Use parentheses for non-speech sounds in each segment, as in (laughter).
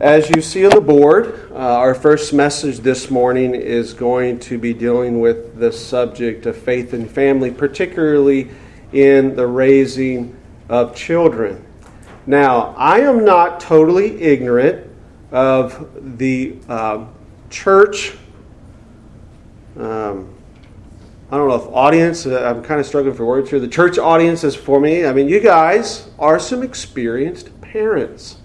As you see on the board, uh, our first message this morning is going to be dealing with the subject of faith and family, particularly in the raising of children. Now, I am not totally ignorant of the uh, church. Um, I don't know if audience, uh, I'm kind of struggling for words here. The church audience is for me. I mean, you guys are some experienced parents.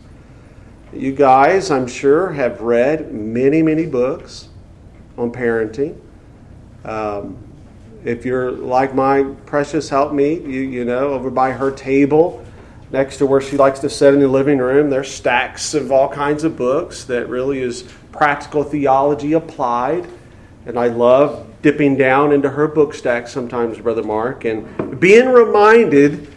You guys, I'm sure, have read many, many books on parenting. Um, if you're like my precious helpmeet, you, you know, over by her table, next to where she likes to sit in the living room, there's stacks of all kinds of books that really is practical theology applied. And I love dipping down into her book stack sometimes, Brother Mark, and being reminded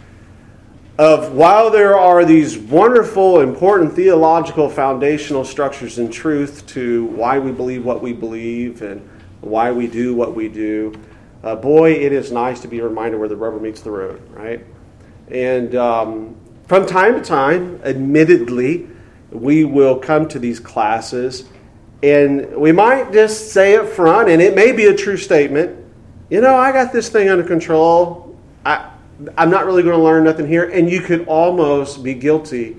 of while there are these wonderful, important theological foundational structures and truth to why we believe what we believe and why we do what we do, uh, boy, it is nice to be reminded where the rubber meets the road, right? And um, from time to time, admittedly, we will come to these classes and we might just say up front, and it may be a true statement, you know, I got this thing under control. I'm not really going to learn nothing here. And you could almost be guilty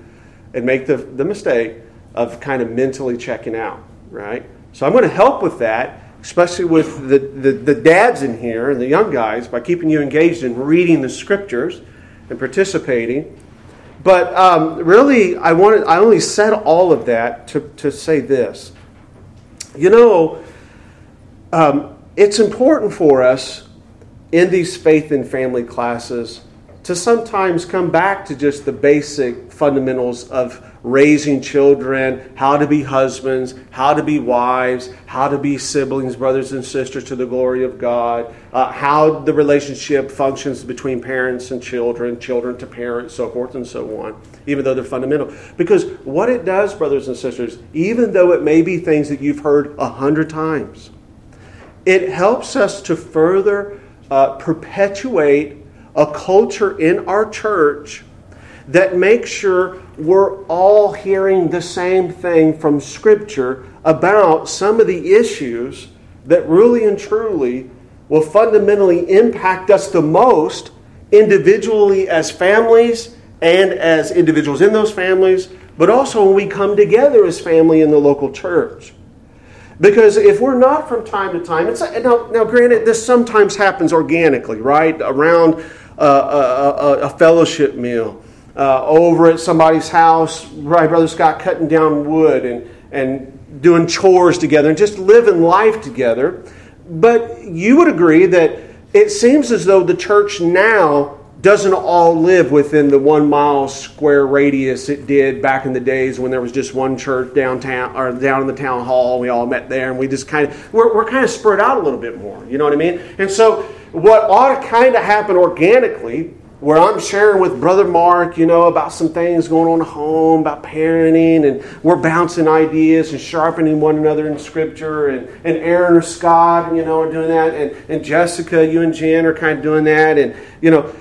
and make the, the mistake of kind of mentally checking out, right? So I'm going to help with that, especially with the, the, the dads in here and the young guys, by keeping you engaged in reading the scriptures and participating. But um, really, I wanted I only said all of that to, to say this. You know, um, it's important for us in these faith and family classes to sometimes come back to just the basic fundamentals of raising children, how to be husbands, how to be wives, how to be siblings, brothers and sisters to the glory of God, uh, how the relationship functions between parents and children, children to parents, so forth and so on, even though they're fundamental. Because what it does, brothers and sisters, even though it may be things that you've heard a hundred times, it helps us to further uh, perpetuate a culture in our church that makes sure we're all hearing the same thing from Scripture about some of the issues that really and truly will fundamentally impact us the most individually as families and as individuals in those families, but also when we come together as family in the local church. Because if we're not from time to time, it's now, now granted, this sometimes happens organically, right? Around a, a, a fellowship meal, uh, over at somebody's house, right, Brother Scott cutting down wood and, and doing chores together and just living life together. But you would agree that it seems as though the church now doesn't all live within the one mile square radius it did back in the days when there was just one church downtown or down in the town hall. We all met there and we just kind of, we're, we're kind of spread out a little bit more. You know what I mean? And so, what ought to kind of happen organically, where I'm sharing with Brother Mark, you know, about some things going on at home, about parenting, and we're bouncing ideas and sharpening one another in Scripture, and, and Aaron or Scott, you know, are doing that, and, and Jessica, you and Jen are kind of doing that, and, you know,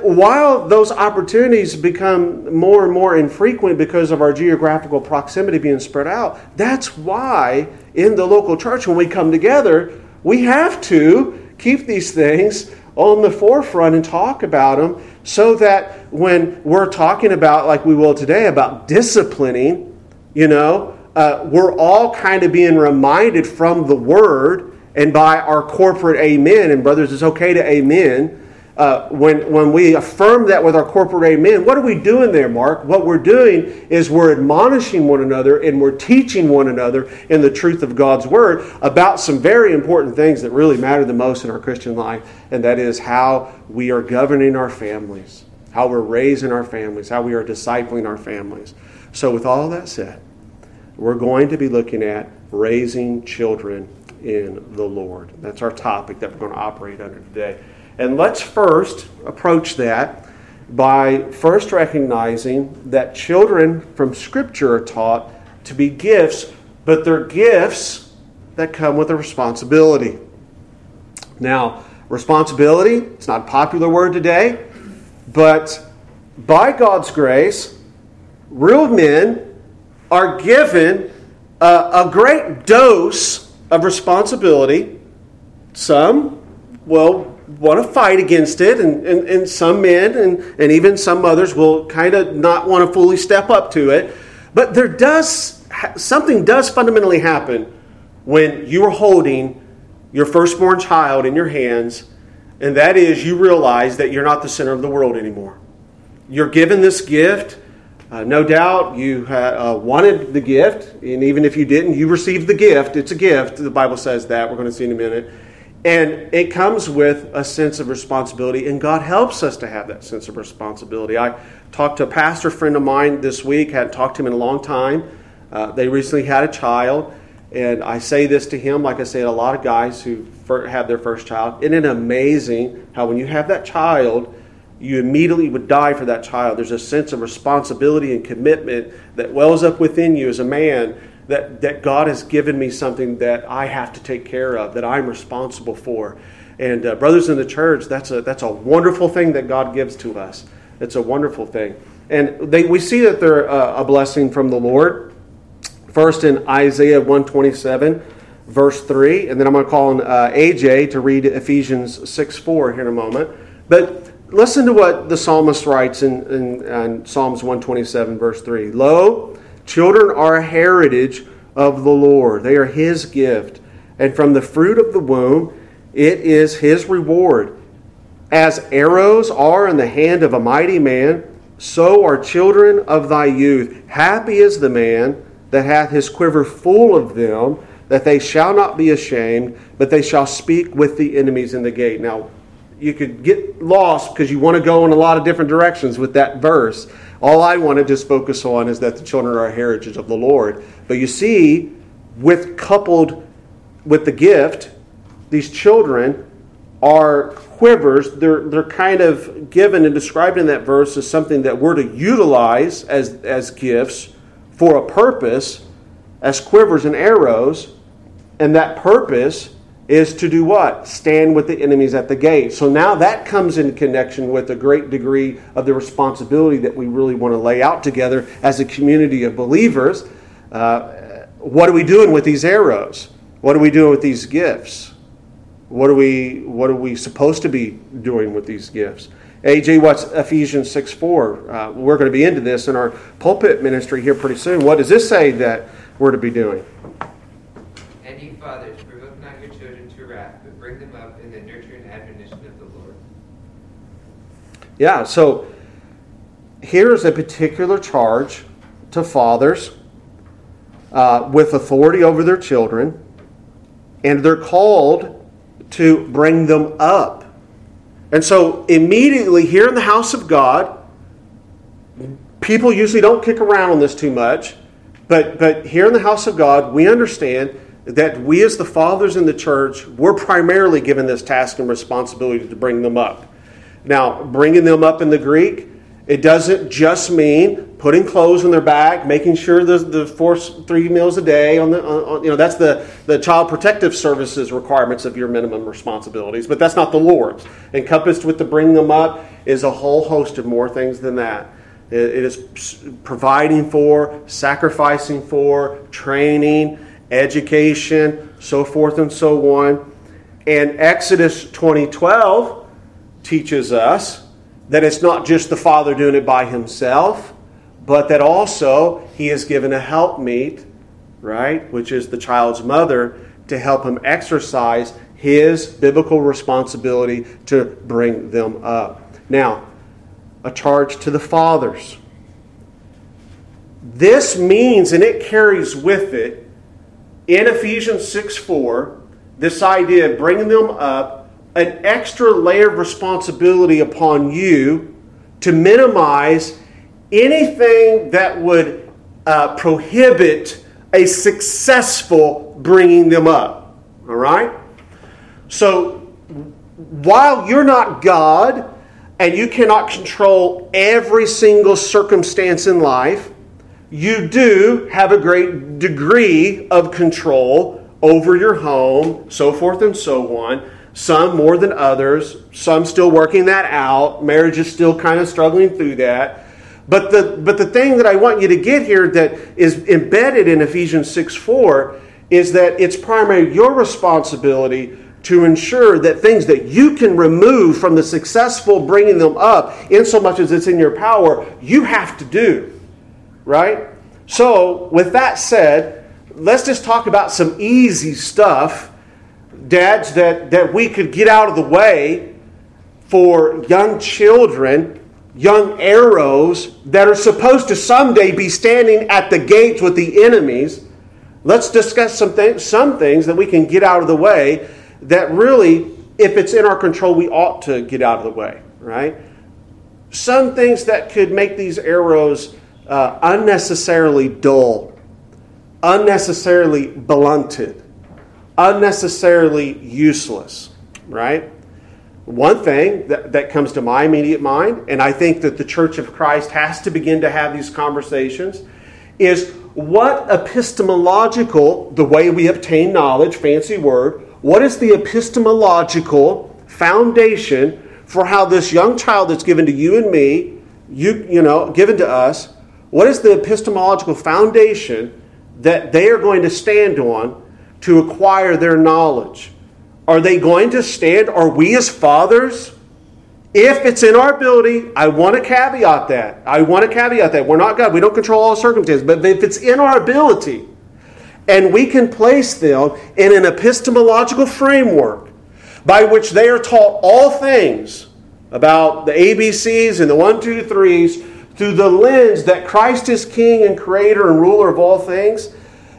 while those opportunities become more and more infrequent because of our geographical proximity being spread out, that's why in the local church, when we come together, we have to keep these things on the forefront and talk about them so that when we're talking about, like we will today, about disciplining, you know, uh, we're all kind of being reminded from the Word and by our corporate amen. And, brothers, it's okay to amen uh, when, when we affirm that with our corporate amen, what are we doing there, Mark? What we're doing is we're admonishing one another and we're teaching one another in the truth of God's Word about some very important things that really matter the most in our Christian life, and that is how we are governing our families, how we're raising our families, how we are discipling our families. So, with all that said, we're going to be looking at raising children in the Lord. That's our topic that we're going to operate under today. And let's first approach that by first recognizing that children from Scripture are taught to be gifts, but they're gifts that come with a responsibility. Now, responsibility, it's not a popular word today, but by God's grace, real men are given a, a great dose of responsibility. Some will want to fight against it, and, and, and some men and, and even some others will kind of not want to fully step up to it. But there does, something does fundamentally happen when you are holding your firstborn child in your hands, and that is you realize that you're not the center of the world anymore. You're given this gift. Uh, no doubt you uh, wanted the gift, and even if you didn't, you received the gift. It's a gift. The Bible says that. We're going to see in a minute. And it comes with a sense of responsibility, and God helps us to have that sense of responsibility. I talked to a pastor friend of mine this week, hadn't talked to him in a long time. Uh, they recently had a child, and I say this to him like I say to a lot of guys who have their first child. Isn't it amazing how when you have that child, you immediately would die for that child? There's a sense of responsibility and commitment that wells up within you as a man that, that God has given me something that I have to take care of, that I'm responsible for. And uh, brothers in the church, that's a, that's a wonderful thing that God gives to us. It's a wonderful thing. And they, we see that they're uh, a blessing from the Lord. First in Isaiah 127, verse 3. And then I'm going to call on uh, AJ to read Ephesians 6 4 here in a moment. But listen to what the psalmist writes in, in, in Psalms 127, verse 3. Lo, Children are a heritage of the Lord, they are His gift. And from the fruit of the womb, it is His reward. As arrows are in the hand of a mighty man, so are children of thy youth. Happy is the man that hath his quiver full of them, that they shall not be ashamed, but they shall speak with the enemies in the gate. Now, you could get lost because you want to go in a lot of different directions with that verse. All I want to just focus on is that the children are a heritage of the Lord. But you see, with coupled with the gift, these children are quivers. They're, they're kind of given and described in that verse as something that we're to utilize as, as gifts for a purpose, as quivers and arrows. And that purpose is to do what? Stand with the enemies at the gate. So now that comes in connection with a great degree of the responsibility that we really want to lay out together as a community of believers. Uh, what are we doing with these arrows? What are we doing with these gifts? What are we what are we supposed to be doing with these gifts? AJ, what's Ephesians 6 4? Uh, we're going to be into this in our pulpit ministry here pretty soon. What does this say that we're to be doing? And you fathers, bring them up in the nurture and admonition of the Lord. Yeah, so here's a particular charge to fathers uh, with authority over their children, and they're called to bring them up. And so, immediately here in the house of God, people usually don't kick around on this too much, but, but here in the house of God, we understand that we as the fathers in the church, we're primarily given this task and responsibility to bring them up. Now, bringing them up in the Greek, it doesn't just mean putting clothes on their back, making sure the, the four, three meals a day on the, on, you know, that's the, the child protective services requirements of your minimum responsibilities, but that's not the Lord's. Encompassed with the bring them up is a whole host of more things than that. it is providing for, sacrificing for, training, education, so forth and so on. And Exodus 2012 teaches us that it's not just the father doing it by himself, but that also he is given a helpmeet, right, which is the child's mother, to help him exercise his biblical responsibility to bring them up. Now, a charge to the fathers. This means, and it carries with it, in Ephesians 6 4, this idea of bringing them up, an extra layer of responsibility upon you to minimize anything that would uh, prohibit a successful bringing them up. All right? So, while you're not God and you cannot control every single circumstance in life, you do have a great degree of control over your home, so forth and so on. Some more than others, some still working that out. Marriage is still kind of struggling through that. But the, but the thing that I want you to get here that is embedded in Ephesians 6 4 is that it's primarily your responsibility to ensure that things that you can remove from the successful bringing them up, in so much as it's in your power, you have to do. Right? So, with that said, let's just talk about some easy stuff, dads, that, that we could get out of the way for young children young arrows that are supposed to someday be standing at the gates with the enemies. Let's discuss some things, some things that we can get out of the way that really, if it's in our control, we ought to get out of the way, right? Some things that could make these arrows uh, unnecessarily dull, unnecessarily blunted, unnecessarily useless, right? One thing that, that comes to my immediate mind, and I think that the Church of Christ has to begin to have these conversations, is what epistemological, the way we obtain knowledge, fancy word, what is the epistemological foundation for how this young child that's given to you and me, you, you know, given to us, what is the epistemological foundation that they are going to stand on to acquire their knowledge? Are they going to stand? Are we as fathers? If it's in our ability, I want to caveat that. I want to caveat that. We're not God. We don't control all circumstances. But if it's in our ability, and we can place them in an epistemological framework by which they are taught all things about the ABCs and the one, two, threes through the lens that Christ is King and Creator and ruler of all things,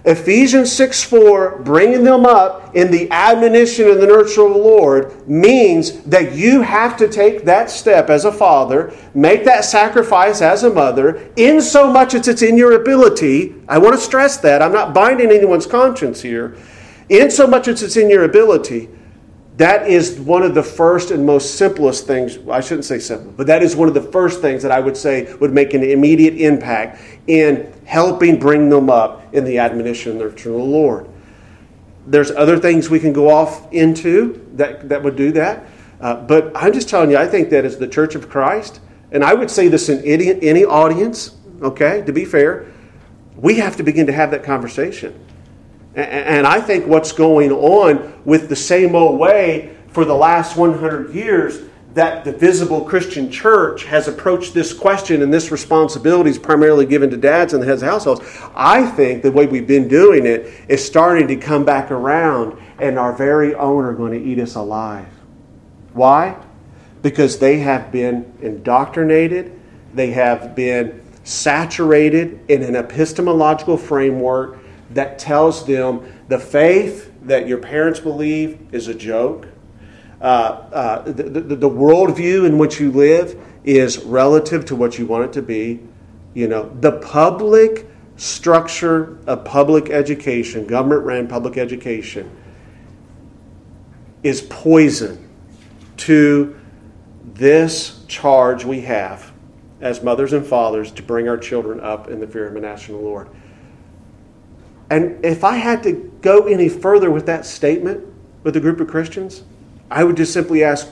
Ephesians 6 4, bringing them up in the admonition and the nurture of the Lord, means that you have to take that step as a father, make that sacrifice as a mother, in so much as it's in your ability. I want to stress that. I'm not binding anyone's conscience here. In so much as it's in your ability that is one of the first and most simplest things. I shouldn't say simple, but that is one of the first things that I would say would make an immediate impact in helping bring them up in the admonition of the Lord. There's other things we can go off into that, that would do that. Uh, but I'm just telling you, I think that as the Church of Christ, and I would say this in any, any audience, okay, to be fair, we have to begin to have that conversation. And I think what's going on with the same old way for the last 100 years that the visible Christian church has approached this question and this responsibility is primarily given to dads and the heads of households. I think the way we've been doing it is starting to come back around, and our very own are going to eat us alive. Why? Because they have been indoctrinated, they have been saturated in an epistemological framework that tells them the faith that your parents believe is a joke. Uh, uh, the, the, the worldview in which you live is relative to what you want it to be. You know, the public structure of public education, government ran public education, is poison to this charge we have as mothers and fathers to bring our children up in the fear of the national Lord. And if I had to go any further with that statement with a group of Christians, I would just simply ask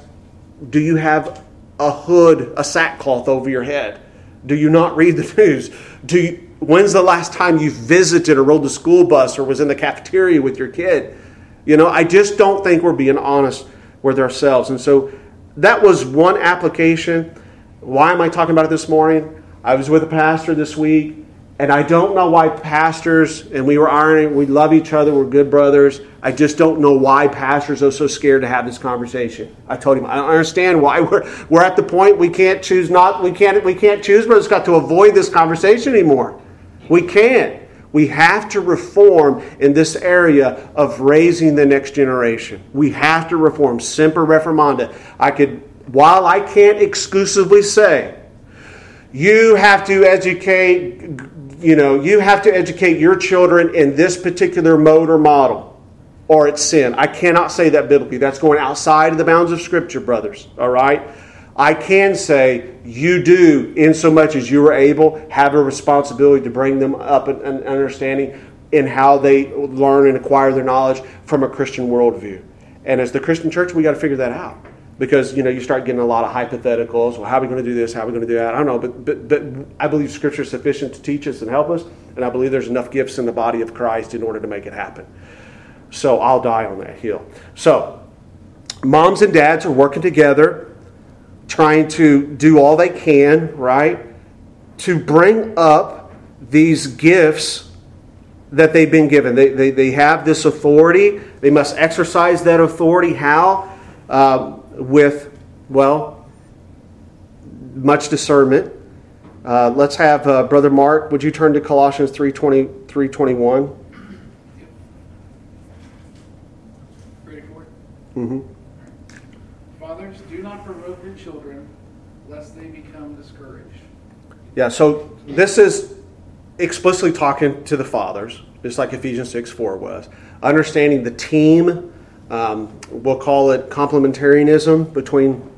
Do you have a hood, a sackcloth over your head? Do you not read the (laughs) news? Do you, when's the last time you visited or rode the school bus or was in the cafeteria with your kid? You know, I just don't think we're being honest with ourselves. And so that was one application. Why am I talking about it this morning? I was with a pastor this week and I don't know why pastors, and we were ironing, we love each other, we're good brothers. I just don't know why pastors are so scared to have this conversation. I told him, I don't understand why we're, we're at the point we can't choose not, we can't, we can't choose, but it's got to avoid this conversation anymore. We can't. We have to reform in this area of raising the next generation. We have to reform. Semper reformanda. I could, while I can't exclusively say, you have to educate you know, you have to educate your children in this particular mode or model, or it's sin. I cannot say that biblically. That's going outside of the bounds of Scripture, brothers. All right? I can say you do, in so much as you are able, have a responsibility to bring them up an understanding in how they learn and acquire their knowledge from a Christian worldview. And as the Christian church, we got to figure that out. Because you know you start getting a lot of hypotheticals. Well, how are we going to do this? How are we going to do that? I don't know, but but but I believe Scripture is sufficient to teach us and help us, and I believe there's enough gifts in the body of Christ in order to make it happen. So I'll die on that hill. So moms and dads are working together, trying to do all they can, right, to bring up these gifts that they've been given. They, they, they have this authority. They must exercise that authority. How? Uh, with, well, much discernment. Uh, let's have uh, Brother Mark. Would you turn to Colossians 3.20, 3.21? Ready for it? Mm-hmm. Fathers, do not provoke your children, lest they become discouraged. Yeah, so this is explicitly talking to the fathers, just like Ephesians 6 4 was. Understanding the team, um, we'll call it complementarianism between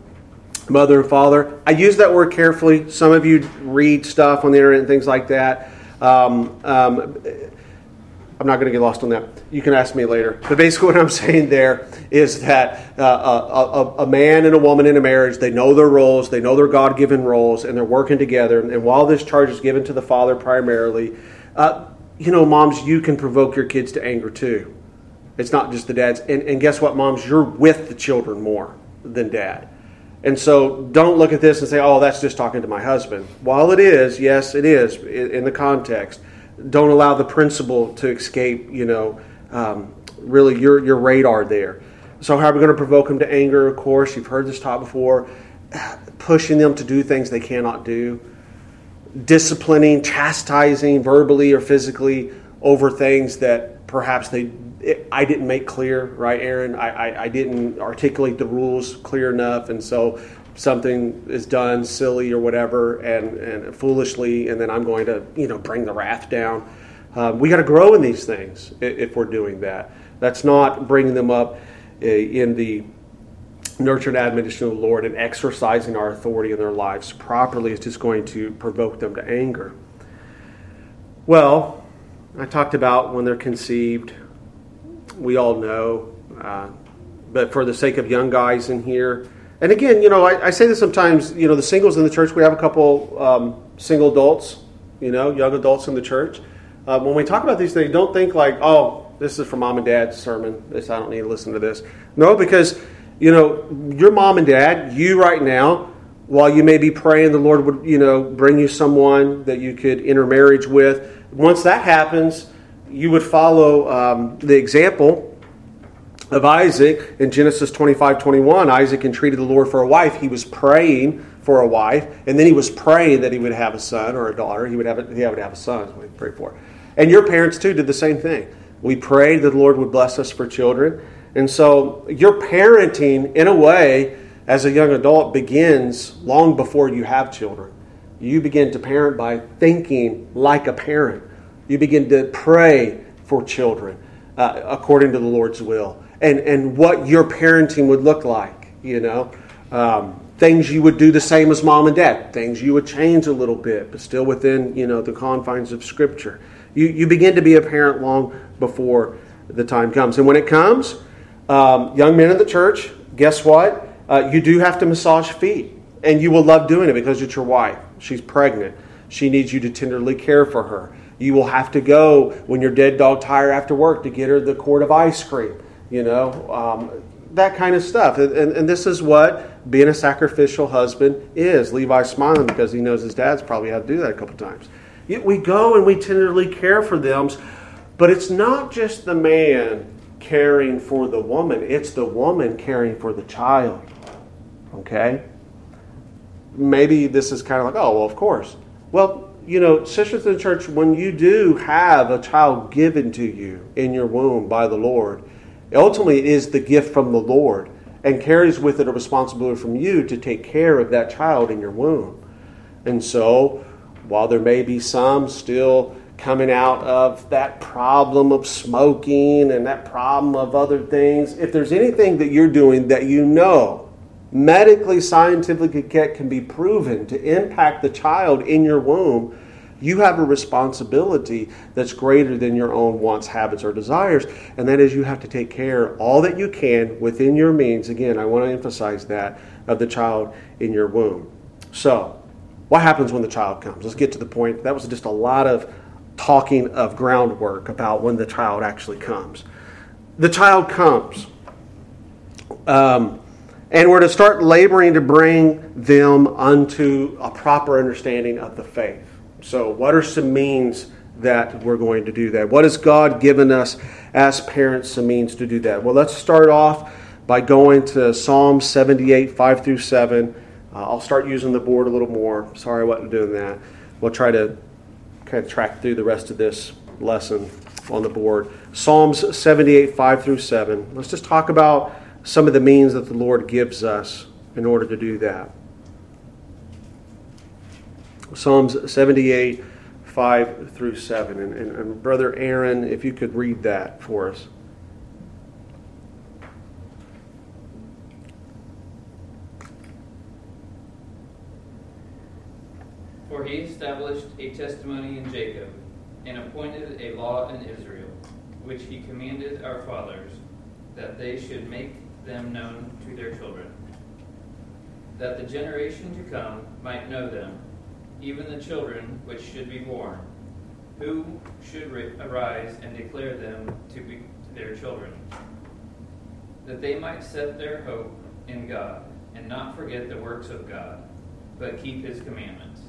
mother and father. I use that word carefully. Some of you read stuff on the internet and things like that. Um, um, I'm not going to get lost on that. You can ask me later. But basically, (laughs) what I'm saying there is that uh, a, a, a, man and a woman in a marriage, they know their roles, they know their God given roles, and they're working together. And while this charge is given to the father primarily, uh, you know, moms, you can provoke your kids to anger too. It's not just the dads. And, and guess what, moms? You're with the children more than dad. And so don't look at this and say, oh, that's just talking to my husband. While it is, yes, it is in the context don't allow the principle to escape, you know, um, really your, your radar there. So, how are we going to provoke them to anger? Of course, you've heard this taught before. (sighs) Pushing them to do things they cannot do, disciplining, chastising verbally or physically over things that perhaps they it, I didn't make clear, right, Aaron? I, I, I, didn't articulate the rules clear enough, and so something is done silly or whatever and, and foolishly, and then I'm going to you know bring the wrath down. Uh, we got to grow in these things if we're doing that. That's not bringing them up uh, in the nurture and admonition of the Lord and exercising our authority in their lives properly. It's just going to provoke them to anger. Well, I talked about when they're conceived. We all know, uh, but for the sake of young guys in here, and again, you know, I, I, say this sometimes, you know, the singles in the church, we have a couple um, single adults, you know, young adults in the church. Uh, when we talk about these things, don't think like, oh, this is for mom and dad's sermon. This I don't need to listen to this. No, because you know, your mom and dad, you right now, while you may be praying the Lord would, you know, bring you someone that you could intermarriage with. Once that happens, you would follow um, the example of Isaac in Genesis 25 21, Isaac entreated the Lord for a wife. He was praying for a wife, and then he was praying that he would have a son or a daughter. He would have a, he would have a son, is what he prayed for. And your parents, too, did the same thing. We prayed that the Lord would bless us for children. And so your parenting, in a way, as a young adult, begins long before you have children. You begin to parent by thinking like a parent. You begin to pray for children uh, according to the Lord's will and, and what your parenting would look like, you know. Um, things you would do the same as mom and dad, things you would change a little bit, but still within, you know, the confines of Scripture. You, you begin to be a parent long before the time comes. And when it comes, um, young men in the church, guess what? Uh, you do have to massage feet. And you will love doing it because it's your wife. She's pregnant. She needs you to tenderly care for her. You will have to go when you're dead dog tired after work to get her the quart of ice cream you know, um, that kind of stuff. And, and, and, this is what being a sacrificial husband is. Levi's smiling because he knows his dad's probably had to do that a couple times. We go and we tenderly care for them, but it's not just the man caring for the woman, it's the woman caring for the child. Okay? Maybe this is kind of like, oh, well, of course. Well, you know, sisters in the church, when you do have a child given to you in your womb by the Lord, Ultimately, it is the gift from the Lord and carries with it a responsibility from you to take care of that child in your womb. And so, while there may be some still coming out of that problem of smoking and that problem of other things, if there's anything that you're doing that you know medically, scientifically can be proven to impact the child in your womb, You have a responsibility that's greater than your own wants, habits, or desires, and that is you have to take care all that you can within your means. Again, I want to emphasize that of the child in your womb. So, what happens when the child comes? Let's get to the point. That was just a lot of talking of groundwork about when the child actually comes. The child comes. Um, and we're to start laboring to bring them unto a proper understanding of the faith. So, what are some means that we're going to do that? What has God given us as parents some means to do that? Well, let's start off by going to Psalm 78, 5 through 7. Uh, I'll start using the board a little more. Sorry I wasn't doing that. We'll try to kind of track through the rest of this lesson on the board. Psalms 78, 5 through 7. Let's just talk about some of the means that the Lord gives us in order to do that. Psalms 78, 5 through 7. And, and, and, Brother Aaron, if you could read that for us. For he established a testimony in Jacob, and appointed a law in Israel, which he commanded our fathers, that they should make them known to their children, that the generation to come might know them, even the children which should be born, who should arise and declare them to, be, to their children, that they might set their hope in God, and not forget the works of God, but keep his commandments.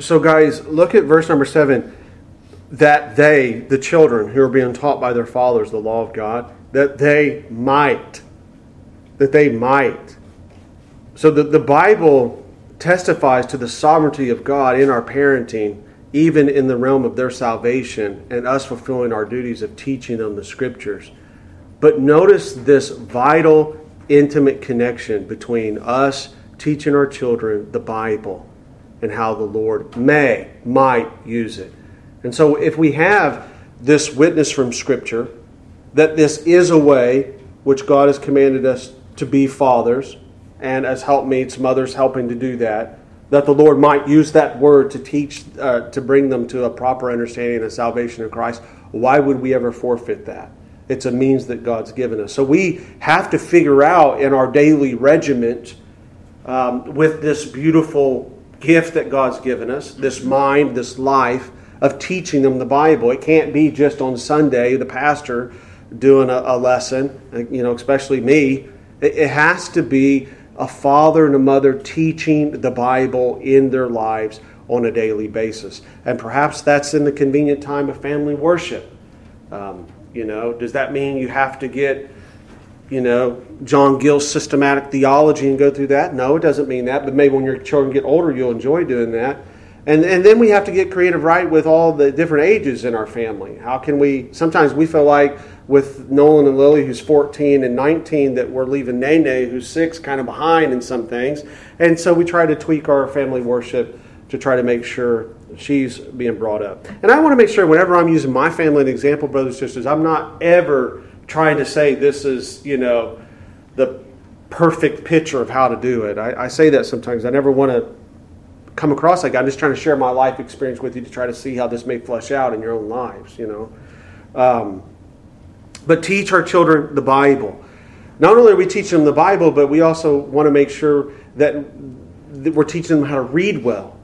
So, guys, look at verse number seven. That they, the children who are being taught by their fathers the law of God, that they might that they might. So the, the Bible testifies to the sovereignty of God in our parenting, even in the realm of their salvation, and us fulfilling our duties of teaching them the scriptures. But notice this vital, intimate connection between us teaching our children the Bible and how the Lord may, might use it. And so if we have this witness from Scripture that this is a way which God has commanded us to be fathers, and as helpmates, mothers helping to do that, that the Lord might use that word to teach, uh, to bring them to a proper understanding of salvation in Christ. Why would we ever forfeit that? It's a means that God's given us. So we have to figure out in our daily regiment um, with this beautiful gift that God's given us, this mind, this life of teaching them the Bible. It can't be just on Sunday, the pastor doing a, a lesson, you know, especially me it has to be a father and a mother teaching the Bible in their lives on a daily basis. And perhaps that's in the convenient time of family worship. Um, you know, does that mean you have to get, you know, John Gill's systematic theology and go through that? No, it doesn't mean that. But maybe when your children get older, you'll enjoy doing that. And, and then we have to get creative right with all the different ages in our family. How can we, sometimes we feel like with Nolan and Lily, who's 14 and 19, that we're leaving Nene, who's six, kind of behind in some things. And so we try to tweak our family worship to try to make sure she's being brought up. And I want to make sure whenever I'm using my family an example, brothers and sisters, I'm not ever trying to say this is, you know, the perfect picture of how to do it. I, I say that sometimes. I never want to come across like I'm just trying to share my life experience with you to try to see how this may flesh out in your own lives, you know. Um, but teach our children the Bible. Not only are we teaching them the Bible, but we also want to make sure that, that we're teaching them how to read well.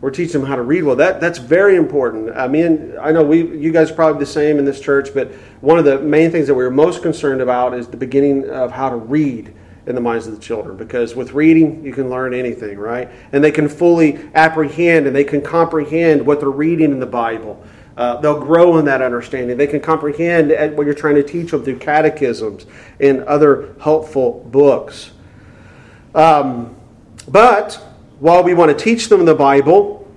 We're teaching them how to read well. That that's very important. I mean, I know we you guys are probably the same in this church, but one of the main things that we're most concerned about is the beginning of how to read in the minds of the children because with reading you can learn anything right and they can fully apprehend and they can comprehend what they're reading in the bible uh, they'll grow in that understanding. They can comprehend what you're trying to teach them through catechisms and other helpful books. Um, but while we want to teach them the Bible,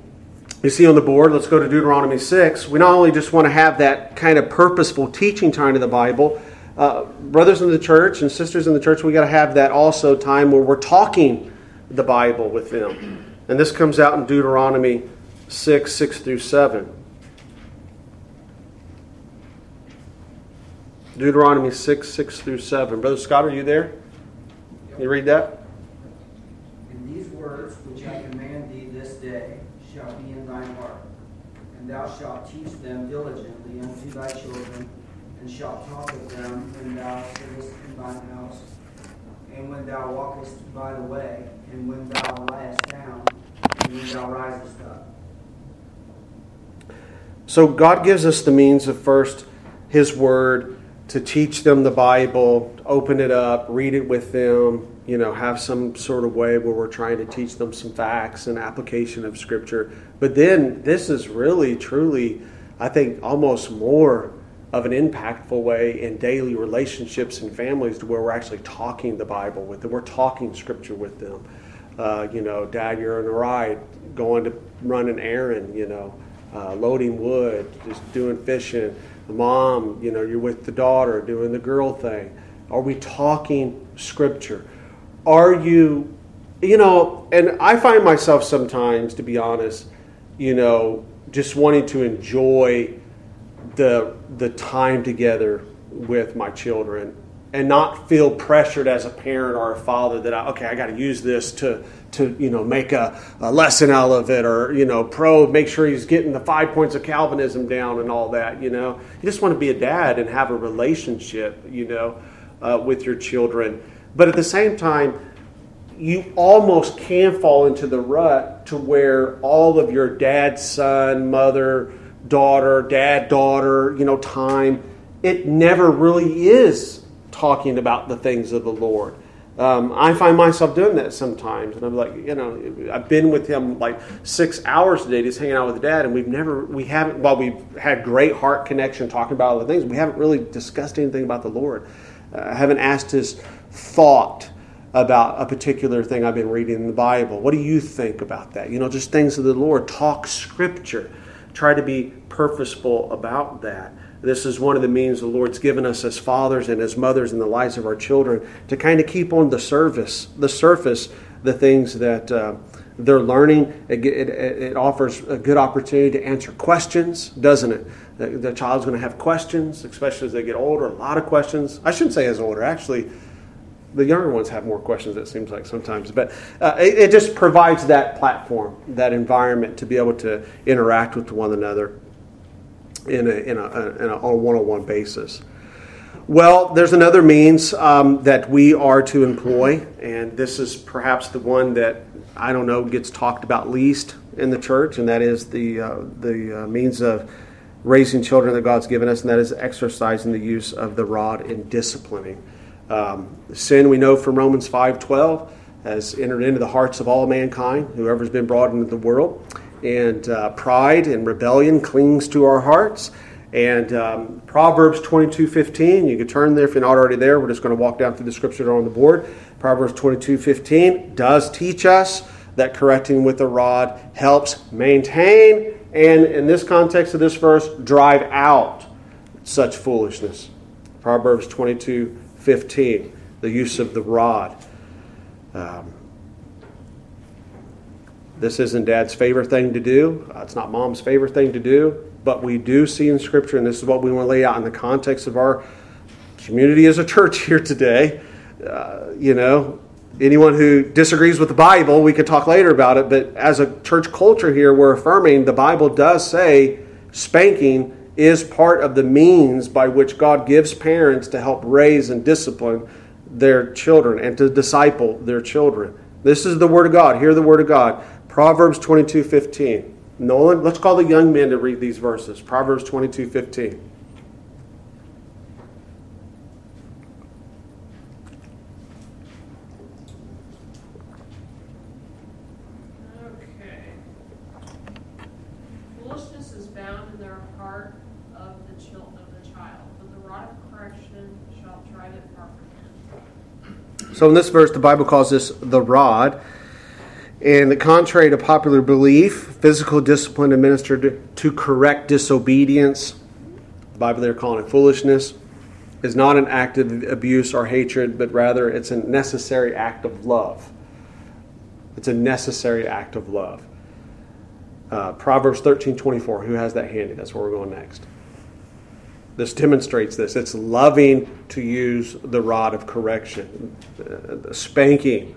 you see on the board, let's go to Deuteronomy 6. We not only just want to have that kind of purposeful teaching time of the Bible, uh, brothers in the church and sisters in the church, we got to have that also time where we're talking the Bible with them. And this comes out in Deuteronomy 6 6 through 7. Deuteronomy 6, 6 through 7. Brother Scott, are you there? You read that? And these words which I command thee this day shall be in thine heart and thou shalt teach them diligently unto thy children, shalt talk of them when thou sittest in thine house, and when thou walkest by the way, and when thou liest down, and when thou risest up. So God gives us the means of first His Word to teach them the Bible, open it up, read it with them, you know, have some sort of way where we're trying to teach them some facts and application of Scripture. But then this is really, truly, I think, almost more of an impactful way in daily relationships and families to where we're actually talking the Bible with them. We're talking Scripture with them. Uh, you know, Dad, you're on a ride, going to run an errand, you know, uh, loading wood, just doing fishing. Mom, you know, you're with the daughter doing the girl thing. Are we talking Scripture? Are you, you know, and I find myself sometimes, to be honest, you know, just wanting to enjoy the the time together with my children and not feel pressured as a parent or a father that I, okay I got to use this to to you know make a, a, lesson out of it or you know probe make sure he's getting the five points of Calvinism down and all that you know. You just want to be a dad and have a relationship you know uh, with your children. But at the same time you almost can fall into the rut to where all of your dad son mother daughter, dad, daughter, you know, time. It never really is talking about the things of the Lord. Um, I find myself doing that sometimes, and I'm like, you know, I've been with him like six hours today, just hanging out with dad, and we've never, we haven't, while we've had great heart connection talking about other things, we haven't really discussed anything about the Lord. Uh, I haven't asked his thought about a particular thing I've been reading in the Bible. What do you think about that? You know, just things of the Lord. Talk Scripture try to be purposeful about that. This is one of the means the Lord's given us as fathers and as mothers in the lives of our children to kind of keep on the surface, the surface, the things that uh, they're learning. It, it, it, offers a good opportunity to answer questions, doesn't it? The, the child's going to have questions, especially as they get older. A lot of questions. I shouldn't say as older. Actually, the younger ones have more questions it seems like sometimes. But uh, it, it, just provides that platform that environment to be able to interact with one another in a, in a, in a on a one-on-one basis. Well there's another means um, that we are to employ and this is perhaps the one that i don't know gets talked about least in the church and that is the, uh, the uh, means of raising children that god's given us and that is exercising the use of the rod in disciplining um, sin, we know from Romans 5.12, has entered into the hearts of all mankind, whoever's been brought into the world. And uh, pride and rebellion clings to our hearts. And um, Proverbs 22.15, you can turn there if you're not already there. We're just going to walk down through the scripture on the board. Proverbs 22.15 does teach us that correcting with a rod helps maintain and, in this context of this verse, drive out such foolishness. Proverbs 22 15, the use of the rod. Um, this isn't dad's favorite thing to do. Uh, it's not mom's favorite thing to do. But we do see in Scripture, and this is what we want to lay out in the context of our community as a church (laughs) here today. Uh, you know, anyone who disagrees with the Bible, we could talk later about it. But as a church culture here, we're affirming the Bible does say spanking is part of the means by which God gives parents to help raise and discipline their children and to disciple their children. This is the Word of God. Hear the Word of God. Proverbs 22 15. Nolan, let's call the young men to read these verses. Proverbs 22 15. So in this verse, the Bible calls this the rod. And contrary to popular belief, physical discipline administered to correct disobedience, the Bible they're calling it foolishness, is not an act of abuse or hatred, but rather it's a necessary act of love. It's a necessary act of love. Uh, Proverbs 13 24. Who has that handy? That's where we're going next. This demonstrates this. It's loving to use the rod of correction, uh, the spanking,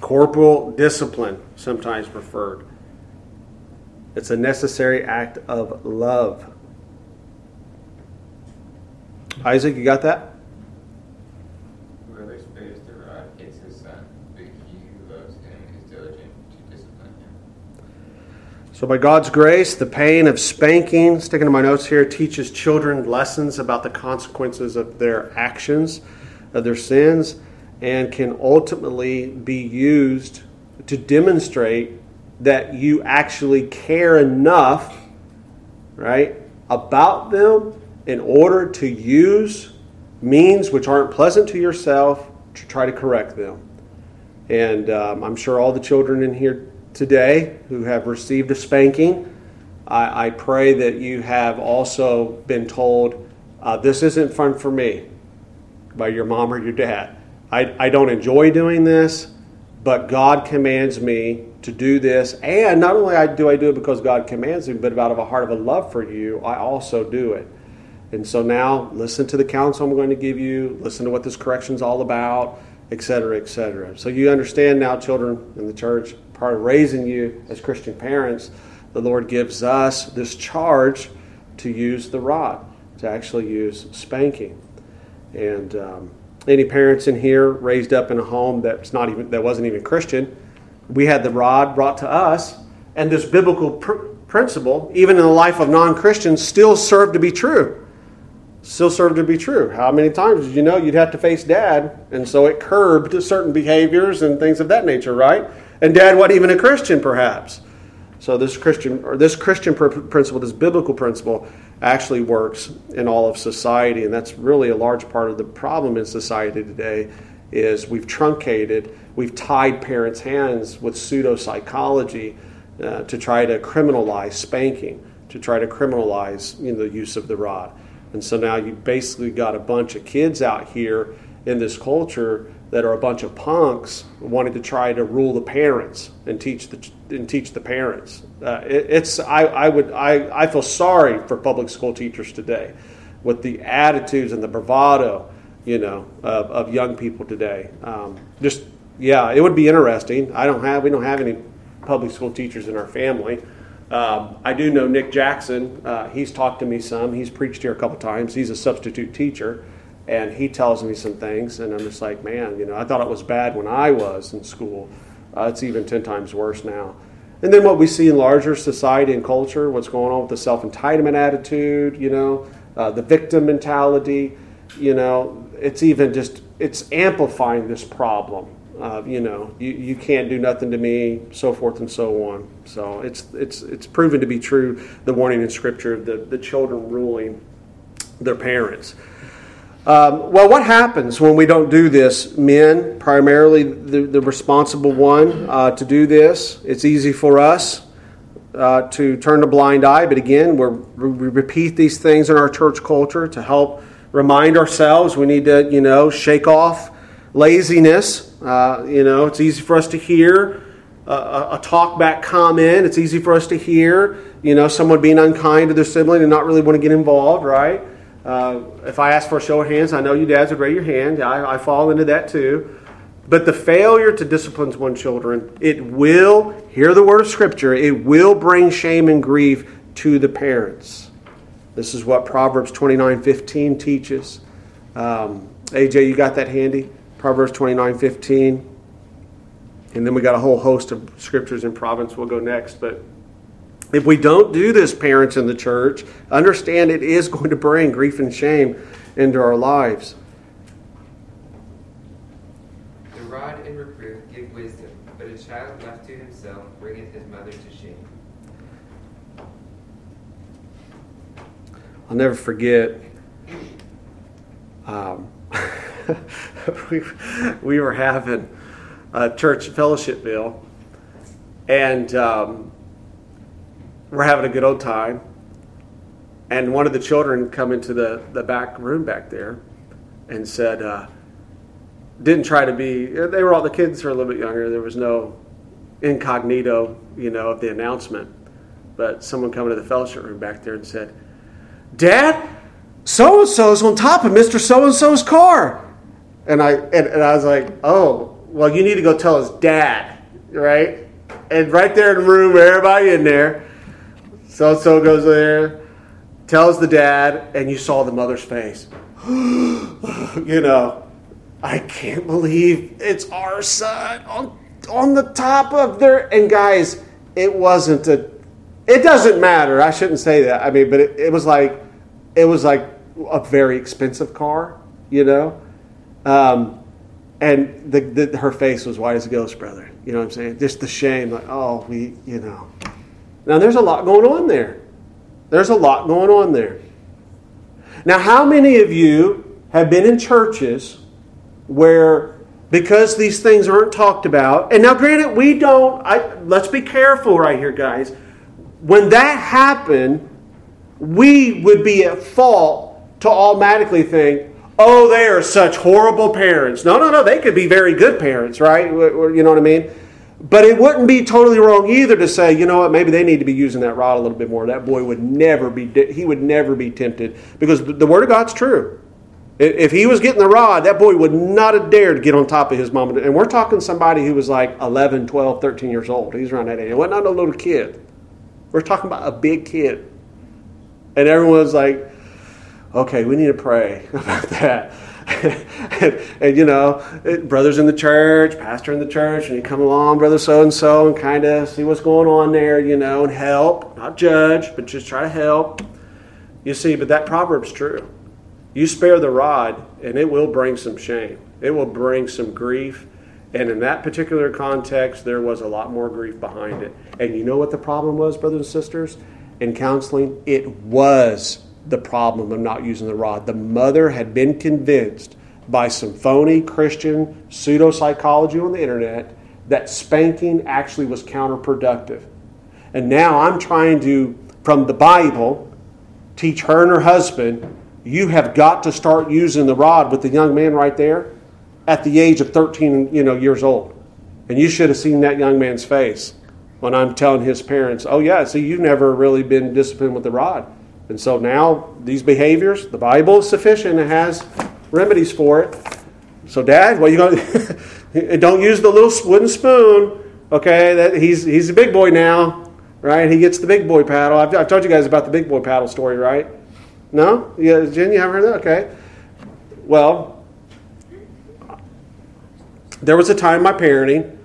corporal discipline, sometimes preferred. It's a necessary act of love. Isaac, you got that? Whoever spares the rod hates his son, but he who loves him is diligent to discipline him. So, by God's grace, the pain of spanking, sticking to my notes here, teaches children lessons about the consequences of their actions, of their sins, and can ultimately be used to demonstrate that you actually care enough, right, about them in order to use means which aren't pleasant to yourself to try to correct them. And um, I'm sure all the children in here today who have received a spanking, I, I pray that you have also been told, uh, this isn't fun for me by your mom or your dad. I, I don't enjoy doing this, but God commands me to do this. And not only do I do it because God commands me, but out of a heart of a love for you, I also do it. And so now listen to the counsel I'm going to give you, listen to what this correction is all about, etc., etc. So you understand now, children in the church, part of raising you as Christian parents, the Lord gives us this charge to use the rod, to actually use spanking. And um, any parents in here raised up in a home that's not even that wasn't even Christian, we had the rod brought to us, and this biblical pr- principle, even in the life of non-Christians, still served to be true still served to be true. How many times did you know you'd have to face dad? And so it curbed certain behaviors and things of that nature, right? And dad wasn't even a Christian, perhaps. So this Christian or this Christian pr- principle, this biblical principle, actually works in all of society, and that's really a large part of the problem in society today. Is we've truncated, we've tied parents' hands with pseudo psychology uh, to try to criminalize spanking, to try to criminalize you know, the use of the rod. And so now you basically got a bunch of kids out here in this culture that are a bunch of punks wanting to try to rule the parents and teach the and teach the parents. Uh, it, it's I, I would I, I feel sorry for public school teachers today with the attitudes and the bravado you know of, of young people today. Um, just yeah, it would be interesting. I don't have we don't have any public school teachers in our family. Um, I do know Nick Jackson. Uh, he's talked to me some. He's preached here a couple times. He's a substitute teacher, and he tells me some things, and I'm just like, man, you know, I thought it was bad when I was in school. Uh, it's even ten times worse now. And then what we see in larger society and culture, what's going on with the self entitlement attitude, you know, uh, the victim mentality, you know, it's even just it's amplifying this problem uh, you know, you, you can't do nothing to me, so forth and so on. So it's it's it's proven to be true. The warning in Scripture of the the children ruling their parents. Um, well, what happens when we don't do this? Men, primarily the, the responsible one uh, to do this. It's easy for us uh, to turn a blind eye, but again, we repeat these things in our church culture to help remind ourselves we need to, you know, shake off laziness. Uh, you know, it's easy for us to hear a, a talk back comment. It's easy for us to hear, you know, someone being unkind to their sibling and not really want to get involved, right? Uh, if I ask for a show of hands, I know you dads would raise your hand. I, I fall into that too. But the failure to discipline one's children, it will, hear the word of Scripture, it will bring shame and grief to the parents. This is what Proverbs 29 15 teaches. Um, AJ, you got that handy? Proverbs 29 15. And then we got a whole host of scriptures in Proverbs. We'll go next. But if we don't do this, parents in the church, understand it is (laughs) going to bring grief and shame into our lives. The rod and reproof give wisdom, but a child left to himself bringeth his mother to shame. I'll never forget. Um, (laughs) we, we were having a church fellowship meal, and um, we're having a good old time. And one of the children come into the, the back room back there and said, uh, didn't try to be, they were all, the kids were a little bit younger. There was no incognito, you know, of the announcement. But someone come into the fellowship room back there and said, Dad, so and so's on top of Mr. So and so's car. And I and, and, I was like, oh, well, you need to go tell his dad, right? And right there in the room, everybody in there. So so goes there, tells the dad, and you saw the mother's face. (gasps) you know, I can't believe it's our son on on the top of their. And guys, it wasn't a. It doesn't matter. I shouldn't say that. I mean, but it, it was like, it was like a very expensive car. You know, um, and the, the, her face was white as a ghost, brother. You know what I'm saying? Just the shame, like, oh, we, you know. Now, there's a lot going on there. There's a lot going on there. Now, how many of you have been in churches where, because these things aren't talked about, and now granted, we don't, I, let's be careful right here, guys. When that happened, we would be at fault to automatically think, oh, they are such horrible parents. No, no, no, they could be very good parents, right? You know what I mean? But it wouldn't be totally wrong either to say, you know what, maybe they need to be using that rod a little bit more. That boy would never be, he would never be tempted because the Word of God's true. If he was getting the rod, that boy would not have dared to get on top of his mom. And we're talking somebody who was like 11, 12, 13 years old. He's around that age. It wasn't a little kid. We're talking about a big kid. And everyone's like, okay, we need to pray (laughs) about that. And, (laughs) and, you know, brothers in the church, pastor in the church, and you come along, brother so and so, and kind of see what's going on there, you know, and help, not judge, but just try to help. You see, but that proverb's true. You spare the rod, and it will bring some shame. It will bring some grief. And in that particular context, there was a lot more grief behind it. And you know what the problem was, brothers and sisters? In counseling, it was the problem of not using the rod. The mother had been convinced by some phony Christian pseudo psychology on the internet that spanking actually was counterproductive. And now I'm trying to, from the Bible, teach her and her husband you have got to start using the rod with the young man right there at the age of 13 you know, years old. And you should have seen that young man's face when I'm telling his parents, oh, yeah, see, you've never really been disciplined with the rod. And so now these behaviors, the Bible is sufficient. It has remedies for it. So, Dad, what you going (laughs) to don't use the little wooden spoon. Okay, that he's he's a big boy now, right? He gets the big boy paddle. I've, I've told you guys about the big boy paddle story, right? No, yeah, Jen, you haven't heard that? Okay. Well, there was a time in my parenting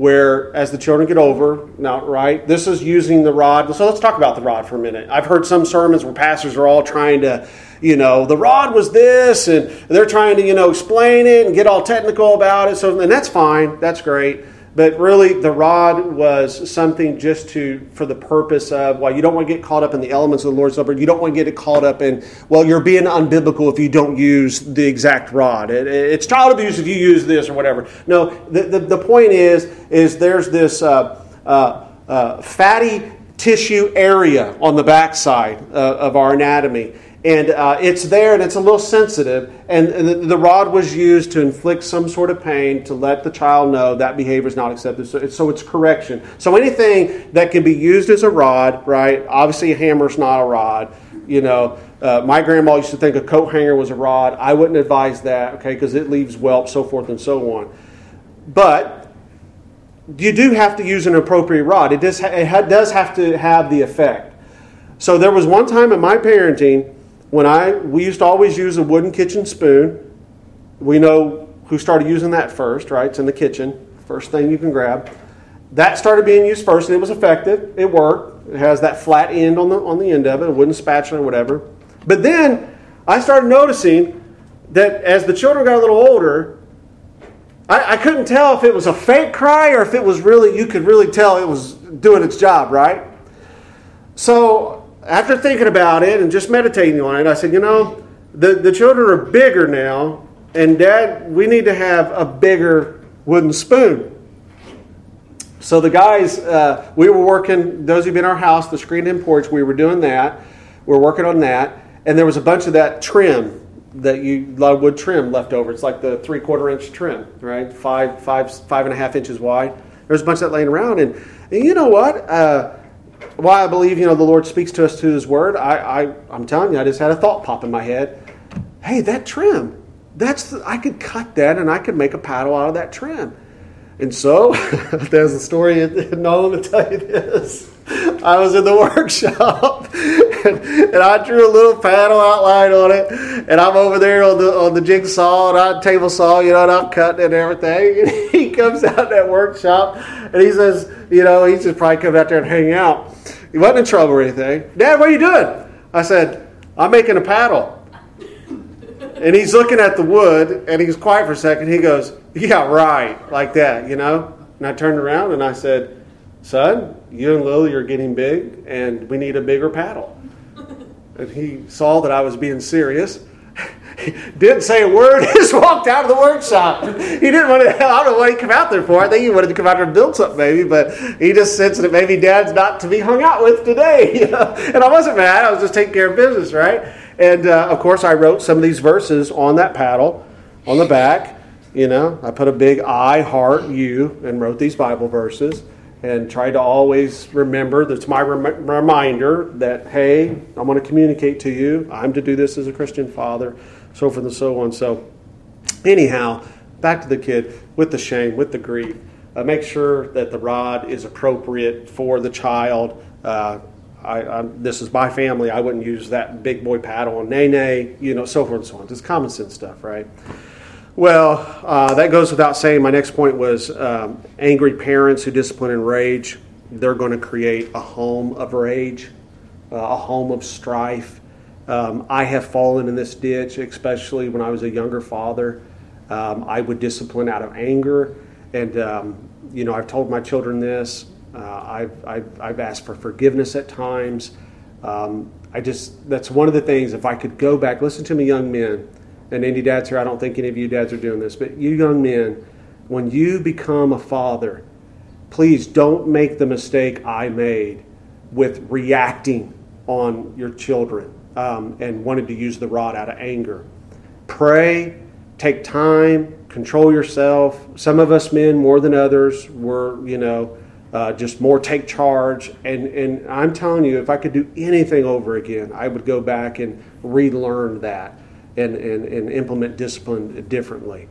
where as the children get over, now, right, this is using the rod. So let's talk about the rod for a minute. I've heard some sermons where pastors are all trying to, you know, the rod was this, and they're trying to, you know, explain it and get all technical about it. So, and that's fine, that's great. But really, the rod was something just to, for the purpose of, well, you don't want to get caught up in the elements of the Lord's Supper. You don't want to get caught up in, well, you're being unbiblical if you don't use the exact rod. It, it's child abuse if you use this or whatever. No, the, the, the point is, is there's this uh, uh, uh, fatty tissue area on the backside uh, of our anatomy and uh, it's there and it's a little sensitive. And, and the, the, rod was used to inflict some sort of pain to let the child know that behavior is not accepted. So it's, so it's correction. So anything that can be used as a rod right? Obviously a hammer's not a rod. You know uh, my grandma used to think a coat hanger was a rod. I wouldn't advise that okay because it leaves whelps so forth and so on. But you do have to use an appropriate rod. It it does have to have the effect. So there was one time in my parenting when I we used to always use a wooden kitchen spoon. We know who started using that first, right? It's in the kitchen. First thing you can grab. That started being used first, and it was effective. It worked. It has that flat end on the on the end of it, a wooden spatula or whatever. But then I started noticing that as the children got a little older, I, I couldn't tell if it was a fake cry or if it was really you could really tell it was doing its job, right? So after thinking about it and just meditating on it, I said, you know, the, the children are bigger now, and dad, we need to have a bigger wooden spoon. So the guys, uh, we were working, those who've been in our house, the screened in porch, we were doing that. We are working on that. And there was a bunch of that trim that you wood trim left over. It's like the three quarter inch trim, right? Five, five, five and a half inches wide. There's a bunch of that laying around. And, and you know what? Uh, why I believe you know the Lord speaks to us through His Word. I, I I'm telling you, I just had a thought pop in my head. Hey, that trim, that's the, I could cut that and I could make a paddle out of that trim. And so (laughs) there's a story. Nolan to tell you this. I was in the workshop (laughs) and, I drew a little paddle outline on it, and I'm over there on the on the jigsaw and I table saw, you know, and I'm cutting and everything. (laughs) And he comes out that workshop and he says, you know, he's just probably come out there and hang out. He wasn't in trouble or anything. Dad, what are you doing? I said, I'm making a paddle. And he's looking at the wood and he's quiet for a second. He goes, Yeah, right, like that, you know? And I turned around and I said, Son, you and Lily are getting big and we need a bigger paddle. And he saw that I was being serious. He (laughs) didn't say a word, (laughs) just walked out of the workshop. He didn't want to, (laughs) I don't know what he came out there for. I think he wanted to come out there and build something maybe, but he just sensed that maybe dad's not to be hung out with today. And I wasn't mad, I was just taking care of business, right? And uh, of course, I wrote some of these verses on that paddle on the back. You know, I put a big I, heart, you, and wrote these Bible verses and try to always remember that's my rem- reminder that, hey, I want to communicate to you. I'm to do this as a Christian father, so forth and so on. So, anyhow, back to the kid with the shame, with the grief. Uh, make sure that the rod is appropriate for the child. Uh, I, I, this is my family. I wouldn't use that big boy paddle on Nene, you know, so forth and so on. It's common sense stuff, right? Well, uh, that goes without saying. My next point was um, angry parents who discipline in rage. They're going to create a home of rage, uh, a home of strife. Um, I have fallen in this ditch, especially when I was a younger father. Um, I would discipline out of anger. And, um, you know, I've told my children this. Uh, I've, I've, I've, asked for forgiveness at times. Um, I just, that's one of the things, if I could go back, listen to me, young men, and any dads here, I don't think any of you dads are doing this, but you young men, when you become a father, please don't make the mistake I made with reacting on your children um, and wanted to use the rod out of anger. Pray, take time, control yourself. Some of us men, more than others, were, you know, uh, just more take charge. And, and I'm telling you, if I could do anything over again, I would go back and relearn that and, and, and implement discipline differently.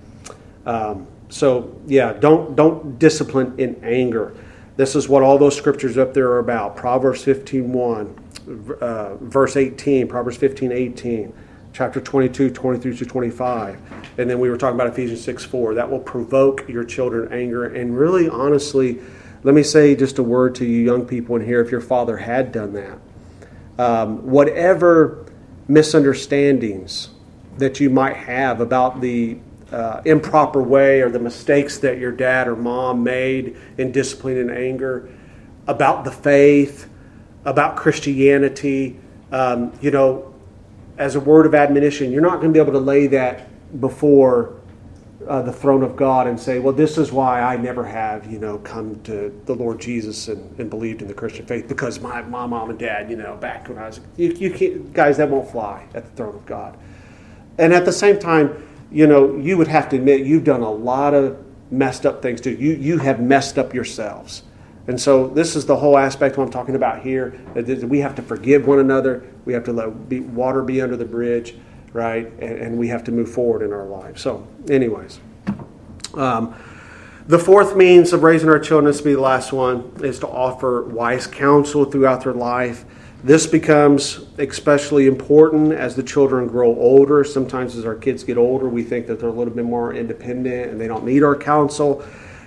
Um, so yeah, don't don't discipline in anger. This is what all those scriptures up there are about. Proverbs 15, 1, uh, verse 18, Proverbs 15, 18, chapter 22, 23 to 25. And then we were talking about Ephesians 6, 4. That will provoke your children anger. And really, honestly, let me say just a word to you young people in here if your father had done that. Um, whatever misunderstandings that you might have about the uh, improper way or the mistakes that your dad or mom made in discipline and anger, about the faith, about Christianity. Um, you know, as a word of admonition, you're not going to be able to lay that before uh, the throne of God and say, well, this is why I never have, you know, come to the Lord Jesus and, and believed in the Christian faith because my, my mom and dad, you know, back when I was, you, you can't, guys, that won't fly at the throne of God. And at the same time, you know, you would have to admit you've done a lot of messed up things too. You, you have messed up yourselves. And so this is the whole aspect what I'm talking about here. We have to forgive one another. We have to let be, water be under the bridge, right? And, and, we have to move forward in our lives. So, anyways. Um, the fourth means of raising our children, this will be the last one, is to offer wise counsel throughout their life. This becomes especially important as the children grow older. Sometimes, as our kids get older, we think that they're a little bit more independent and they don't need our counsel.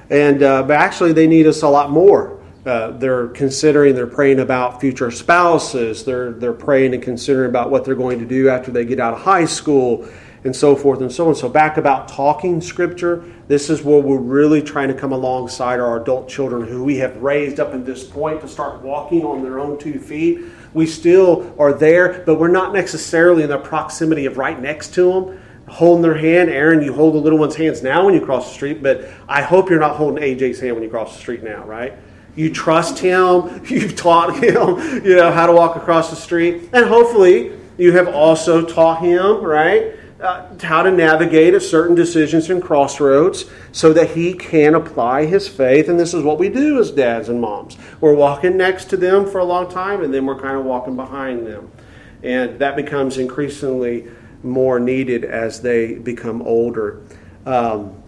And uh, but actually, they need us a lot more. Uh, they're considering, they're praying about future spouses. They're they're praying and considering about what they're going to do after they get out of high school, and so forth and so on. So back about talking scripture. This is where we're really trying to come alongside our adult children who we have raised up at this point to start walking on their own two feet we still are there, but we're not necessarily in the proximity of right next to them, holding their hand. Aaron, you hold the little one's hands now when you cross the street, but I hope you're not holding AJ's hand when you cross the street now, right? You trust him, (laughs) you've taught him, you know, how to walk across the street, and hopefully you have also taught him, right? Uh, how to navigate at certain decisions and crossroads so that he can apply his faith. And this is what we do as dads and moms. We're walking next to them for a long time, and then we're kind of walking behind them. And that becomes increasingly more needed as they become older. Um,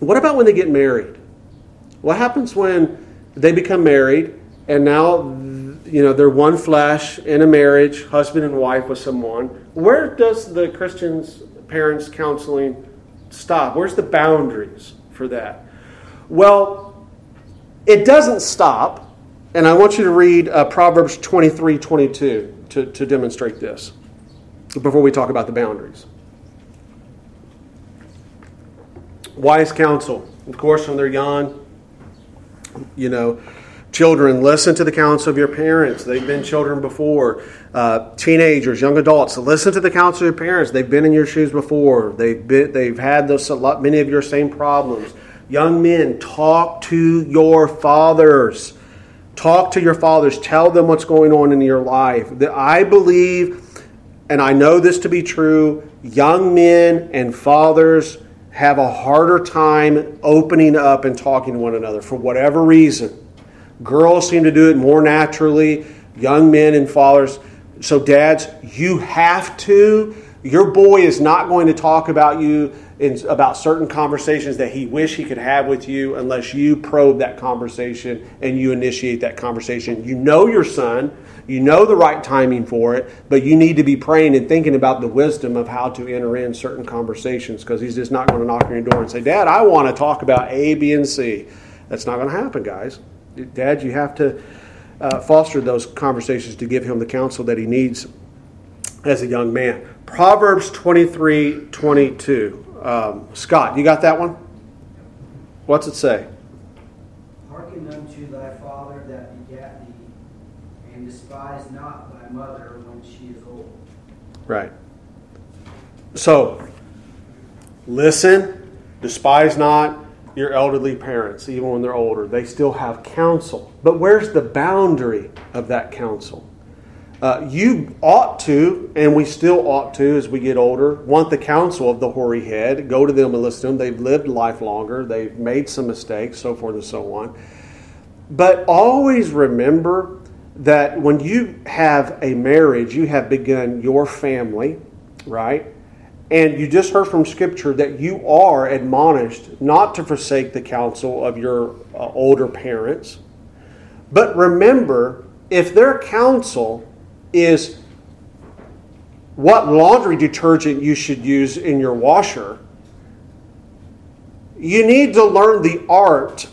what about when they get married? What happens when they become married and now, you know, they're one flesh in a marriage, husband and wife with someone. Where does the Christian's parents' counseling stop? Where's the boundaries for that? Well, it doesn't stop, and I want you to read uh, Proverbs 23 22 to, to demonstrate this before we talk about the boundaries. Wise counsel. Of course, when they're young, you know, children, listen to the counsel of your parents. They've been children before. Uh, teenagers, young adults, listen to the counsel of your parents. They've been in your shoes before. They've been, they've had those many of your same problems. Young men, talk to your fathers. Talk to your fathers. Tell them what's going on in your life. I believe, and I know this to be true, young men and fathers have a harder time opening up and talking to one another for whatever reason. Girls seem to do it more naturally, young men and fathers. So, dads, you have to. Your boy is not going to talk about you in, about certain conversations that he wish he could have with you unless you probe that conversation and you initiate that conversation. You know your son, you know the right timing for it, but you need to be praying and thinking about the wisdom of how to enter in certain conversations because he's just not going to knock on your door and say, Dad, I want to talk about A, B, and C. That's not going to happen, guys. Dad, you have to uh, foster those conversations to give him the counsel that he needs as a young man. Proverbs 23 22. Um, Scott, you got that one? What's it say? Hearken unto thy father that begat thee, and despise not thy mother when she is old. Right. So, listen, despise not your elderly parents, even when they're older. They still have counsel. But where's the boundary of that counsel? Uh, you ought to, and we still ought to as we get older, want the counsel of the hoary head. Go to them and listen to them. They've lived life longer, they've made some mistakes, so forth and so on. But always remember that when you have a marriage, you have begun your family, right? And you just heard from Scripture that you are admonished not to forsake the counsel of your uh, older parents. But remember, if their counsel is what laundry detergent you should use in your washer, you need to learn the art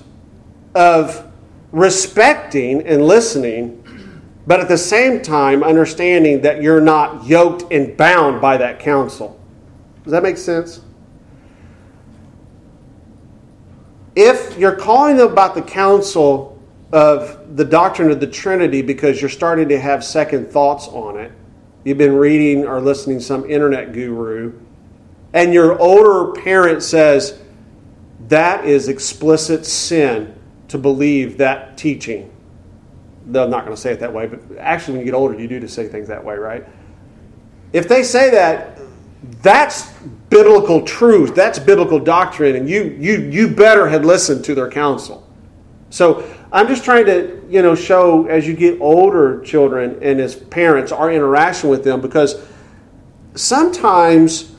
of respecting and listening, but at the same time understanding that you're not yoked and bound by that counsel. Does that make sense? If you're calling them about the counsel of the doctrine of the Trinity because you're starting to have second thoughts on it. You've been reading or listening to some internet guru, and your older parent says that is explicit sin to believe that teaching. They're not going to say it that way, but actually, when you get older, you do to say things that way, right? If they say that, that's biblical truth. That's biblical doctrine, and you you you better had listened to their counsel. So I'm just trying to, you know, show as you get older children and as parents our interaction with them because sometimes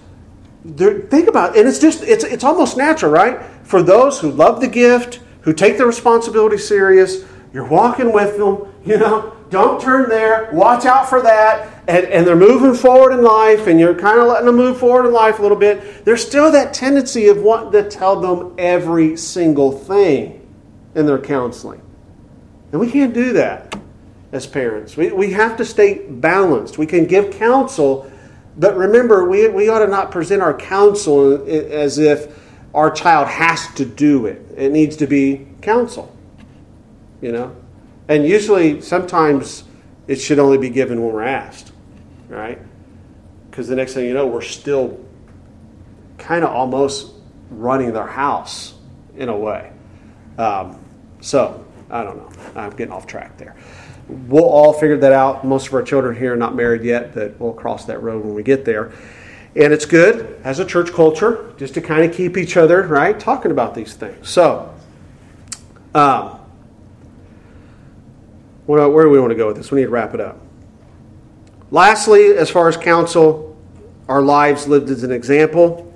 think about and it's just it's it's almost natural, right? For those who love the gift, who take the responsibility serious, you're walking with them, you know, don't turn there, watch out for that, and, and they're moving forward in life, and you're kind of letting them move forward in life a little bit. There's still that tendency of wanting to tell them every single thing in their counseling. And we can't do that as parents. We, we have to stay balanced. We can give counsel, but remember, we, we ought to not present our counsel as if our child has to do it. It needs to be counsel, you know? And usually, sometimes it should only be given when we're asked, right? Because the next thing you know, we're still kind of almost running their house in a way. Um, so, I don't know. I'm getting off track there. We'll all figure that out. Most of our children here are not married yet, but we'll cross that road when we get there. And it's good as a church culture just to kind of keep each other, right, talking about these things. So, um, where do we want to go with this? We need to wrap it up. Lastly, as far as counsel, our lives lived as an example.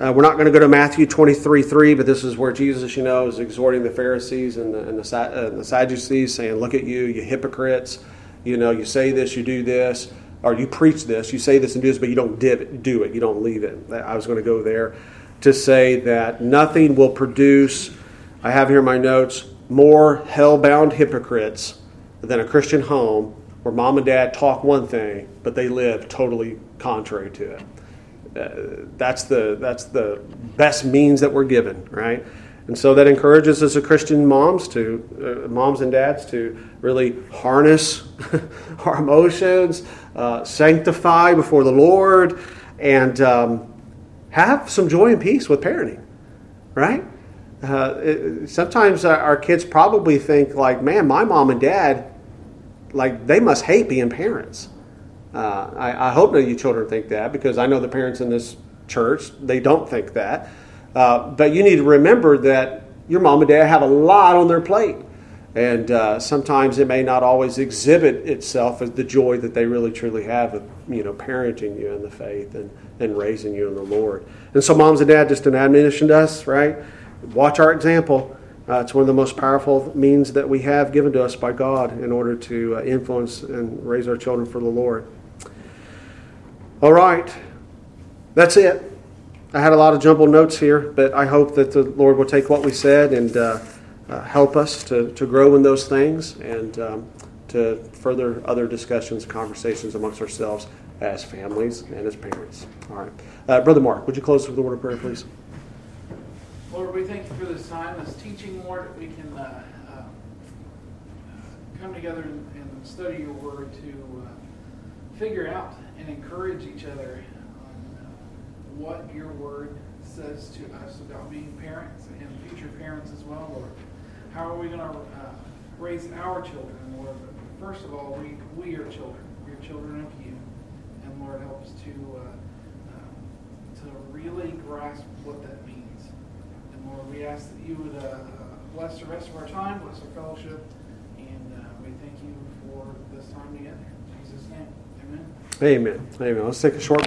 Uh, we're not going to go to Matthew 23 3, but this is where Jesus, you know, is exhorting the Pharisees and the, and the, uh, the Sadducees, saying, Look at you, you hypocrites. You know, you say this, you do this, or you preach this, you say this and do this, but you don't it, do it, you don't leave it. I was going to go there to say that nothing will produce, I have here my notes, more hell bound hypocrites than a Christian home where mom and dad talk one thing, but they live totally contrary to it. Uh, that's the that's the best means that we're given, right? And so that encourages us as Christian moms to uh, moms and dads to really harness (laughs) our emotions, uh, sanctify before the Lord, and um, have some joy and peace with parenting, right? Uh, it, sometimes our kids probably think like, "Man, my mom and dad, like they must hate being parents." Uh, I, I, hope none of you children think that because I know the parents in this church, they don't think that. Uh, but you need to remember that your mom and dad have a lot on their plate. And uh, sometimes it may not always exhibit itself as the joy that they really truly have of, you know, parenting you in the faith and, and raising you in the Lord. And so, moms and dads, just an admonition to us, right? Watch our example. Uh, it's one of the most powerful means that we have given to us by God in order to uh, influence and raise our children for the Lord. All right, that's it. I had a lot of jumbled notes here, but I hope that the Lord will take what we said and uh, uh, help us to, to grow in those things and um, to further other discussions, and conversations amongst ourselves as families and as parents. All right. Uh, Brother Mark, would you close with a word of prayer, please? Lord, we thank you for this time, this teaching, Lord, that we can uh, uh, come together and, study your word to uh, figure out and encourage each other on uh, what your word says to us about being parents and future parents as well, Lord. How are we going to uh, raise our children, Lord? But first of all, we, we are children. We are children of you. And Lord, help us to, uh, to really grasp what that Lord, we ask that you would uh, bless the rest of our time, bless our fellowship, and uh, we thank you for this time together. In Jesus' name, amen. Amen. Amen. Let's take a short